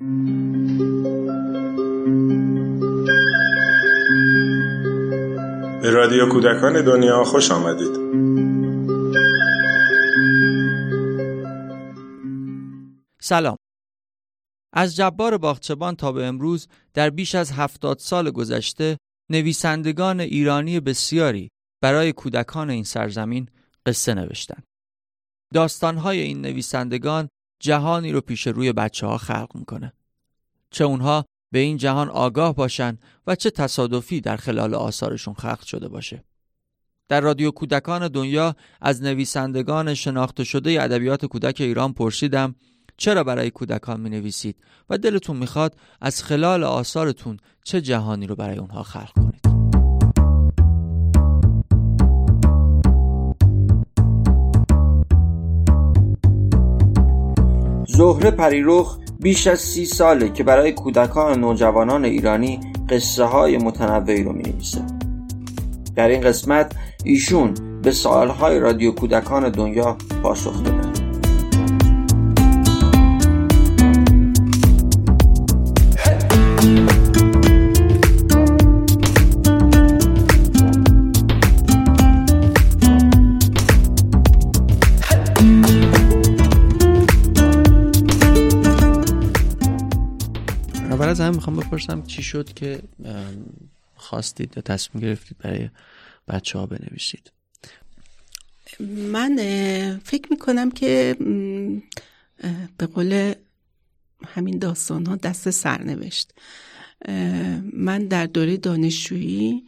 به رادیو کودکان دنیا خوش آمدید سلام از جبار باغچبان تا به امروز در بیش از هفتاد سال گذشته نویسندگان ایرانی بسیاری برای کودکان این سرزمین قصه نوشتند. داستانهای این نویسندگان جهانی رو پیش روی بچه ها خلق می‌کنه. چه اونها به این جهان آگاه باشن و چه تصادفی در خلال آثارشون خلق شده باشه. در رادیو کودکان دنیا از نویسندگان شناخته شده ادبیات کودک ایران پرسیدم چرا برای کودکان می نویسید و دلتون می‌خواد از خلال آثارتون چه جهانی رو برای اونها خلق کنید زهره پریروخ بیش از سی ساله که برای کودکان و نوجوانان ایرانی قصه های متنوعی رو می نویسه. در این قسمت ایشون به سوالهای رادیو کودکان دنیا پاسخ داده از همه می‌خوام بپرسم چی شد که خواستید یا تصمیم گرفتید برای بچه ها بنویسید؟ من فکر می‌کنم که به قول همین داستان ها دست سرنوشت من در دوره دانشجویی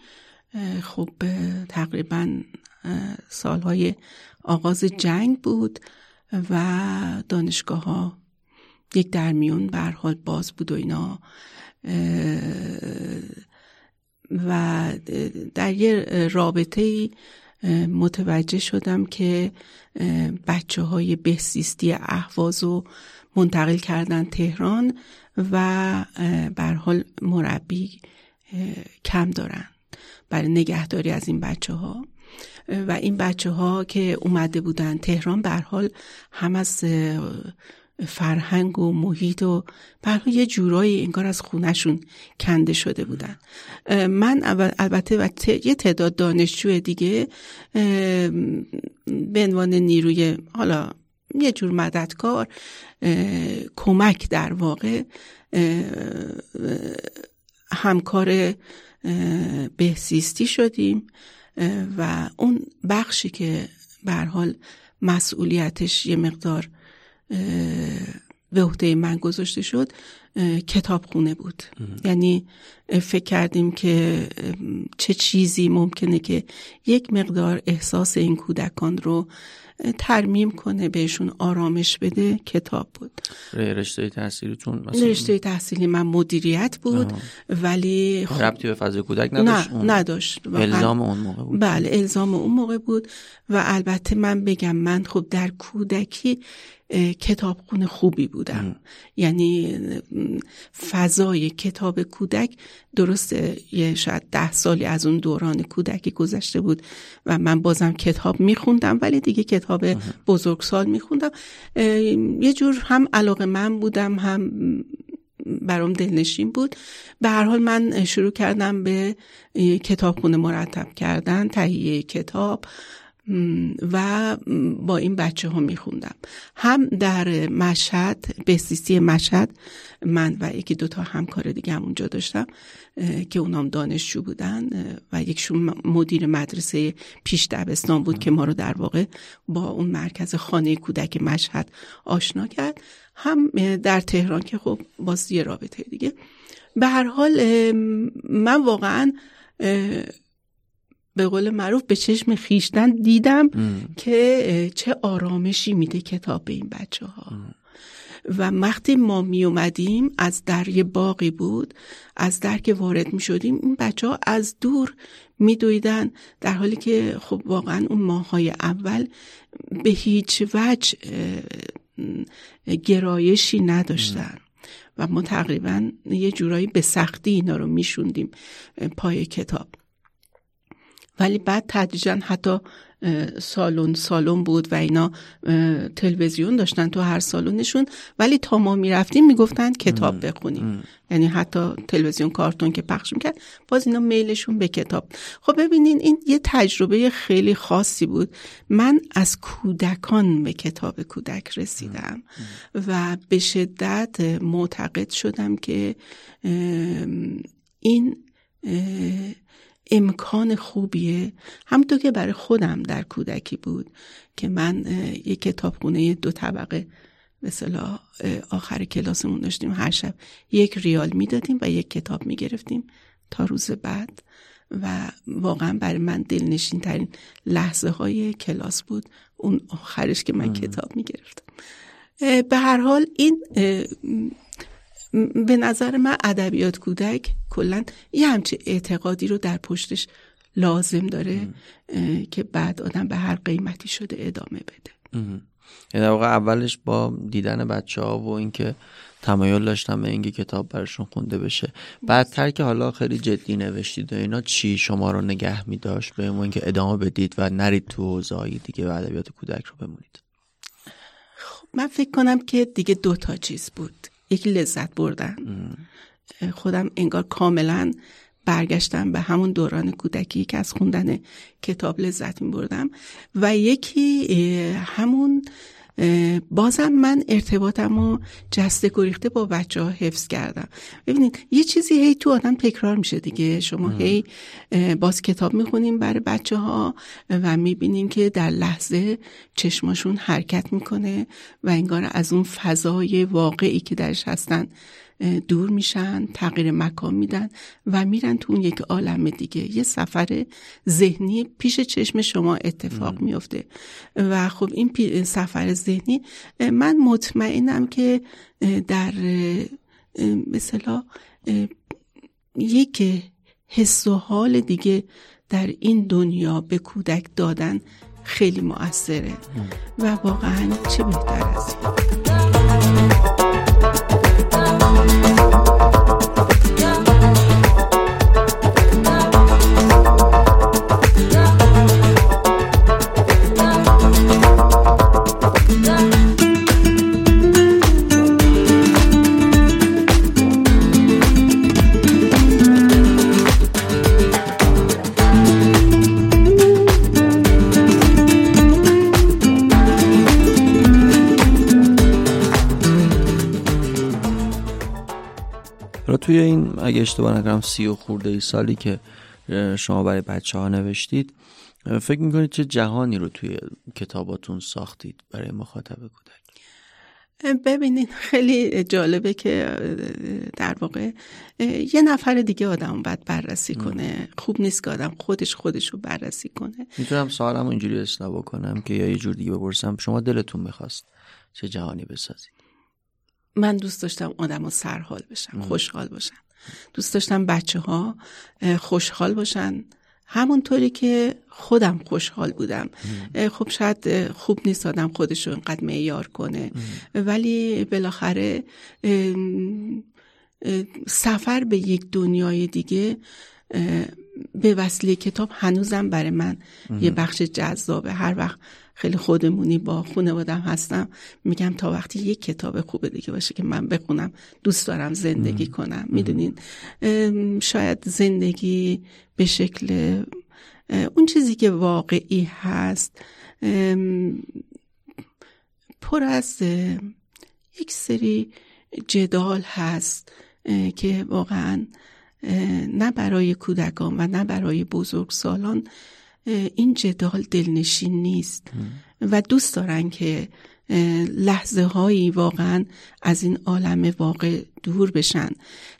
خب تقریبا سالهای آغاز جنگ بود و دانشگاه ها یک درمیون به حال باز بود و اینا. و در یه رابطه متوجه شدم که بچه های بهسیستی احواز رو منتقل کردن تهران و بر حال مربی کم دارن برای نگهداری از این بچه ها و این بچه ها که اومده بودن تهران بر حال هم از فرهنگ و محیط و برای یه جورایی انگار از خونشون کنده شده بودن. من البته و یه تعداد دانشجو دیگه به عنوان نیروی حالا یه جور مددکار کمک در واقع همکار بهسیستی شدیم و اون بخشی که به حال مسئولیتش یه مقدار به عهده من گذاشته شد کتابخونه بود. یعنی فکر کردیم که چه چیزی ممکنه که یک مقدار احساس این کودکان رو ترمیم کنه بهشون آرامش بده کتاب بود. رشته تحصیلیتون مثلا؟ رشته تحصیلی من مدیریت بود ولی خب ربطی به فضای کودک نداشت؟ نه نداشت الزام اون موقع بود. بله الزام اون موقع بود و البته من بگم من خب در کودکی کتابخونه خوبی بودم. یعنی فضای کتاب کودک درسته یه شاید ده سالی از اون دوران کودکی گذشته بود و من بازم کتاب میخوندم ولی دیگه کتاب بزرگسال میخوندم. یه جور هم علاقه من بودم هم برام دلنشین بود. به هر حال من شروع کردم به کتابخونه مرتب کردن تهیه کتاب. و با این بچه ها میخوندم. هم در مشهد بهسیستی مشهد من و یکی دوتا همکار دیگه هم اونجا داشتم که اونام دانشجو بودن و یکشون مدیر مدرسه پیش دبستان بود که ما رو در واقع با اون مرکز خانه کودک مشهد آشنا کرد. هم در تهران که خب باز یه رابطه دیگه. به هر حال من واقعا به قول معروف به چشم خیشتن دیدم که چه آرامشی میده کتاب به این بچه ها و وقتی ما می اومدیم از در یه باقی بود از در که وارد می شدیم این بچه ها از دور می دویدن در حالی که خب واقعا اون ماهای اول به هیچ وجه گرایشی نداشتن. و ما تقریبا یه جورایی به سختی اینا رو میشوندیم پای کتاب. ولی بعد تدریجا حتی سالن سالن بود و اینا تلویزیون داشتن تو هر سالنشون. ولی تا ما می‌رفتیم می‌گفتن کتاب بخونیم. یعنی حتی تلویزیون کارتون که پخش می‌کرد باز اینا میلشون به کتاب. خب ببینین این یه تجربه خیلی خاصی بود. من از کودکان به کتاب کودک رسیدم و به شدت معتقد شدم که این امکان خوبیه. همونطور که برای خودم در کودکی بود که من یک کتابخونه دو طبقه مثلا آخر کلاسمون داشتیم. هر شب یک ریال می‌دادیم و یک کتاب می‌گرفتیم تا روز بعد. و واقعا برای من دلنشین ترین لحظه های کلاس بود اون آخرش که من کتاب می‌گرفتم. به هر حال این به نظر من ادبیات کودک کلا یه همچه اعتقادی رو در پشتش لازم داره که بعد آدم به هر قیمتی شده ادامه بده. یعنی واقع اولش با دیدن بچه ها و اینکه تمایل داشتم به اینکه کتاب براشون خونده بشه. بعدتر که حالا خیلی جدی نوشتید و اینا چی شما رو نگه می داشت به اینکه ادامه بدید و نرید تو حوزه دیگه و ادبیات کودک رو بمونید؟ خب من فکر کنم که دیگه دو تا چیز بود. یک لذت بردن. خودم انگار کاملا برگشتم به همون دوران کودکی که از خوندن کتاب لذت می بردم و یکی همون بازم من ارتباطم و جسته گریخته با بچه ها حفظ کردم. ببینید یه چیزی هی تو آدم تکرار میشه دیگه. شما هی باز کتاب می‌خونیم برای بچه ها و می‌بینیم که در لحظه چشماشون حرکت می‌کنه و انگار از اون فضای واقعی که درش هستن دور میشن تغییر مکان میدن و میرن تو اون یک عالم دیگه. یه سفر ذهنی پیش چشم شما اتفاق میفته. و خب این سفر ذهنی من مطمئنم که در مثلا یک حس و حال دیگه در این دنیا به کودک دادن خیلی مؤثره. و واقعا چه بهتر از توی این اگه اشتباه نکنم سی و خورده ای سالی که شما برای بچه ها نوشتید فکر می‌کنید چه جهانی رو توی کتاباتون ساختید برای مخاطب کودک؟ ببینید خیلی جالبه که در واقع یه نفر دیگه آدم باید بررسی کنه. خوب نیست که آدم خودش خودش رو بررسی کنه. می‌تونم سوالم اینجوری اصلاح بکنم که یا یه جور دیگه بپرسم. شما دلتون می‌خواست چه جهانی بسازید؟ من دوست داشتم آدم ها سرحال بشن خوشحال باشن دوست داشتم بچه ها خوشحال باشن همونطوری که خودم خوشحال بودم. خب شاید خوب نیست آدم خودش رو اینقدر معیار کنه. ولی بالاخره سفر به یک دنیای دیگه به وسیله کتاب هنوزم برای من یه بخش جذابه. هر وقت خیلی خودمونی با خانوادم هستم میگم تا وقتی یک کتاب خوب دیگه باشه که من بخونم دوست دارم زندگی کنم. می‌دونین؟ شاید زندگی به شکل اون چیزی که واقعی هست پر از یک سری جدال هست که واقعا نه برای کودکان و نه برای بزرگسالان این جدال دلنشین نیست. و دوست دارن که لحظه هایی واقعا از این عالم واقع دور بشن.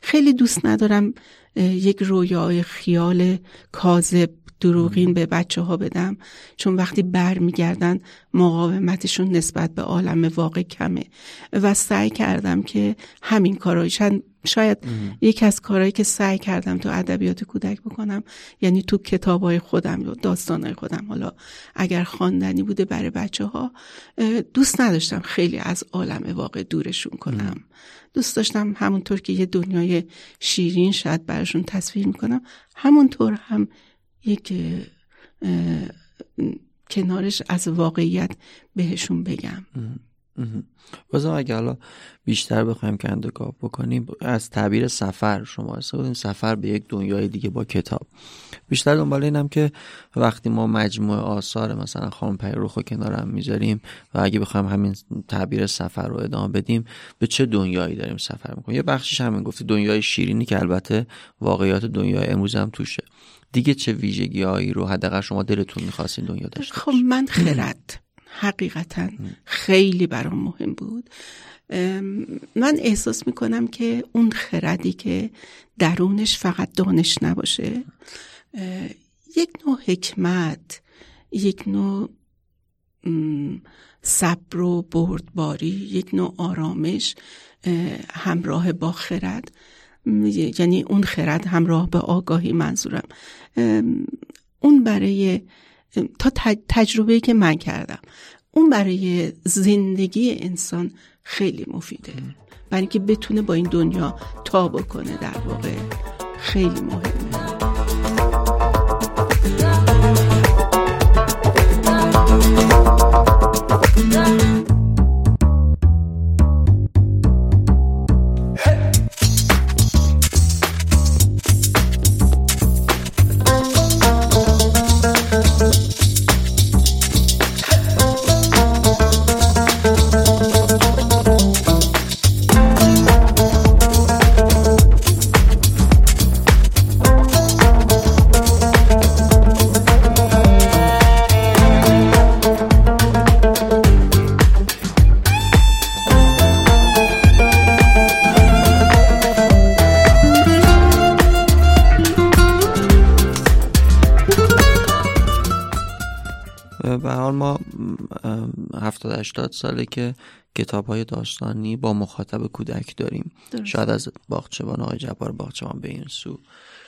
خیلی دوست ندارم یک رویای خیال کاذب دروغین به بچه ها بدم. چون وقتی بر میگردن مقاومتشون نسبت به عالم واقع کمه. و سعی کردم که همین کارایشن شاید یکی از کارهایی که سعی کردم تو ادبیات کودک بکنم یعنی تو کتابای خودم یا داستانهای خودم حالا اگر خواندنی بوده برای بچه ها دوست نداشتم خیلی از عالم واقع دورشون کنم. دوست داشتم همونطور که یه دنیای شیرین شاید براشون تصویر می‌کنم همونطور هم یک کنارش از واقعیت بهشون بگم. بازم اگه حالا بیشتر بخوایم اندگاه بکنیم از تعبیر سفر شما استفاده سفر به یک دنیای دیگه با کتاب. بیشتر دنبال اینم که وقتی ما مجموعه آثار مثلا خانم پیروخ رو کنار هم می‌ذاریم و اگه بخوایم همین تعبیر سفر رو ادامه بدیم به چه دنیایی داریم سفر می‌کنیم؟ یه بخشش همین گفتی دنیای شیرینی که البته واقعیات دنیای امروز هم توشه. دیگه چه ویژگی هایی رو حداقل شما دلتون می‌خواستین دنیا داشته خب من خرد. حقیقتا خیلی برام مهم بود. من احساس می‌کنم که اون خردی که درونش فقط دانش نباشه یک نوع حکمت یک نوع صبر و بردباری یک نوع آرامش همراه با خرد. یعنی اون خرد همراه به آگاهی منظورم. اون برای تا تجربه که من کردم. اون برای زندگی انسان خیلی مفیده. برای اینکه بتونه با این دنیا تا بکنه در واقع خیلی مهم. 70 80 ساله که کتاب های داستانی با مخاطب کودک داریم. درست. شاید از باغچبان آقای جبار باغچبان به این سو.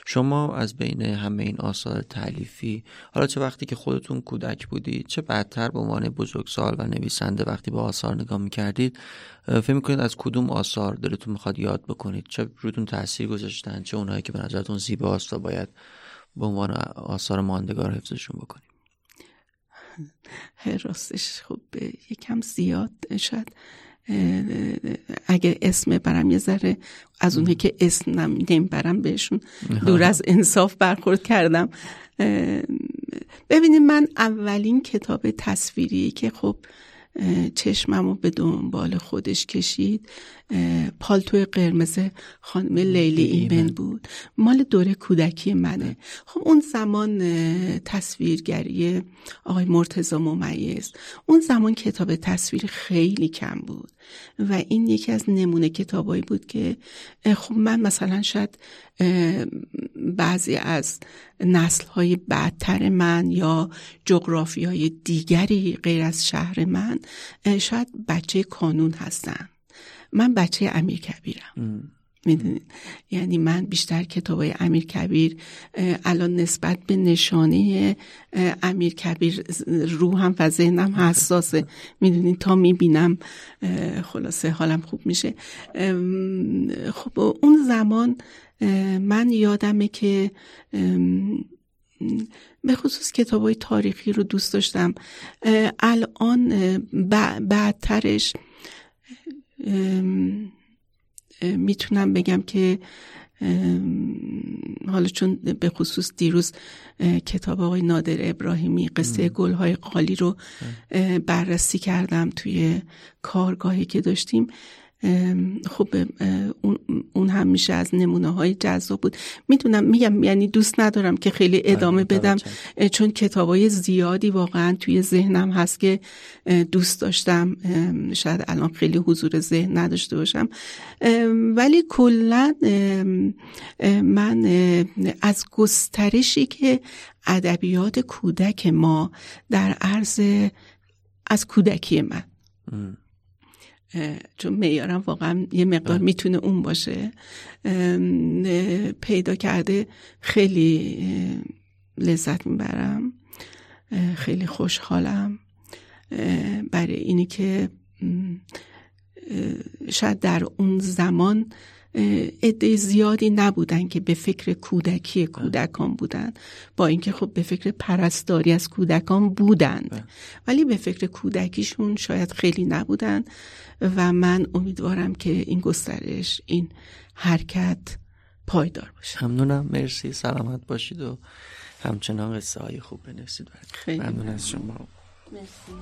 شما از بین همه این آثار تعلیفی حالا چه وقتی که خودتون کودک بودید چه بدتر به عنوان بزرگسال و نویسنده وقتی به آثار نگاه می‌کردید فکر می‌کنید از کدوم آثار دلتون می‌خواد یاد بکنید؟ چه روتون تاثیر گذاشتن؟ چه اونهایی که به نظرتون زیباست و باید به عنوان آثار ماندگار حفظشون بکنید؟ راستش خب یکم زیاد شد اگه اسم برم یه ذره از اونه که اسم نمی‌برم بهشون دور از انصاف برخورد کردم. ببینید من اولین کتاب تصویری که خب چشمم رو به دنبال خودش کشید. پالتو قرمز خانم لیلی ایمن بود. مال دوره کودکی منه. خب اون زمان تصویرگری آقای مرتزا ممیز. اون زمان کتاب تصویر خیلی کم بود و این یکی از نمونه کتابایی بود که خب من مثلا شاید بعضی از نسل های بعدتر من یا جغرافی های دیگری غیر از شهر من شاید بچه کانون هستن. من بچه امیر کبیرم. می‌دونید؟ یعنی من بیشتر کتاب های امیر کبیر الان نسبت به نشانه امیر کبیر روحم و ذهنم حساسه. می‌دونید؟ تا می‌بینم خلاصه حالم خوب میشه. خب اون زمان من یادمه که به خصوص کتاب های تاریخی رو دوست داشتم. الان بعدترش می‌تونم بگم که حالا چون به خصوص دیروز کتاب آقای نادر ابراهیمی قصه گلهای قالی رو بررسی کردم توی کارگاهی که داشتیم. خب اون هم میشه از نمونه های جذاب بود. می‌دونم میگم یعنی دوست ندارم که خیلی بله، ادامه بدم. چون کتاب های زیادی واقعا توی ذهنم هست که دوست داشتم. شاید الان خیلی حضور ذهن نداشته باشم. ولی کلا من از گسترشی که ادبیات کودک ما در عرض از کودکی من. چون میارم واقعا یه مقدار بله. می‌تونه اون باشه. پیدا کرده خیلی لذت می‌برم. خیلی خوشحالم. برای اینی که شاید در اون زمان عده زیادی نبودن که به فکر کودکی کودکان بودن. با اینکه خب به فکر پرستاری از کودکان بودند ولی به فکر کودکیشون شاید خیلی نبودن و من امیدوارم که این گسترش این حرکت پایدار باشه. ممنونم. مرسی. سلامت باشید و همچنان قصه های خوب بنویسید. خیلی ممنون. از شما. مرسی.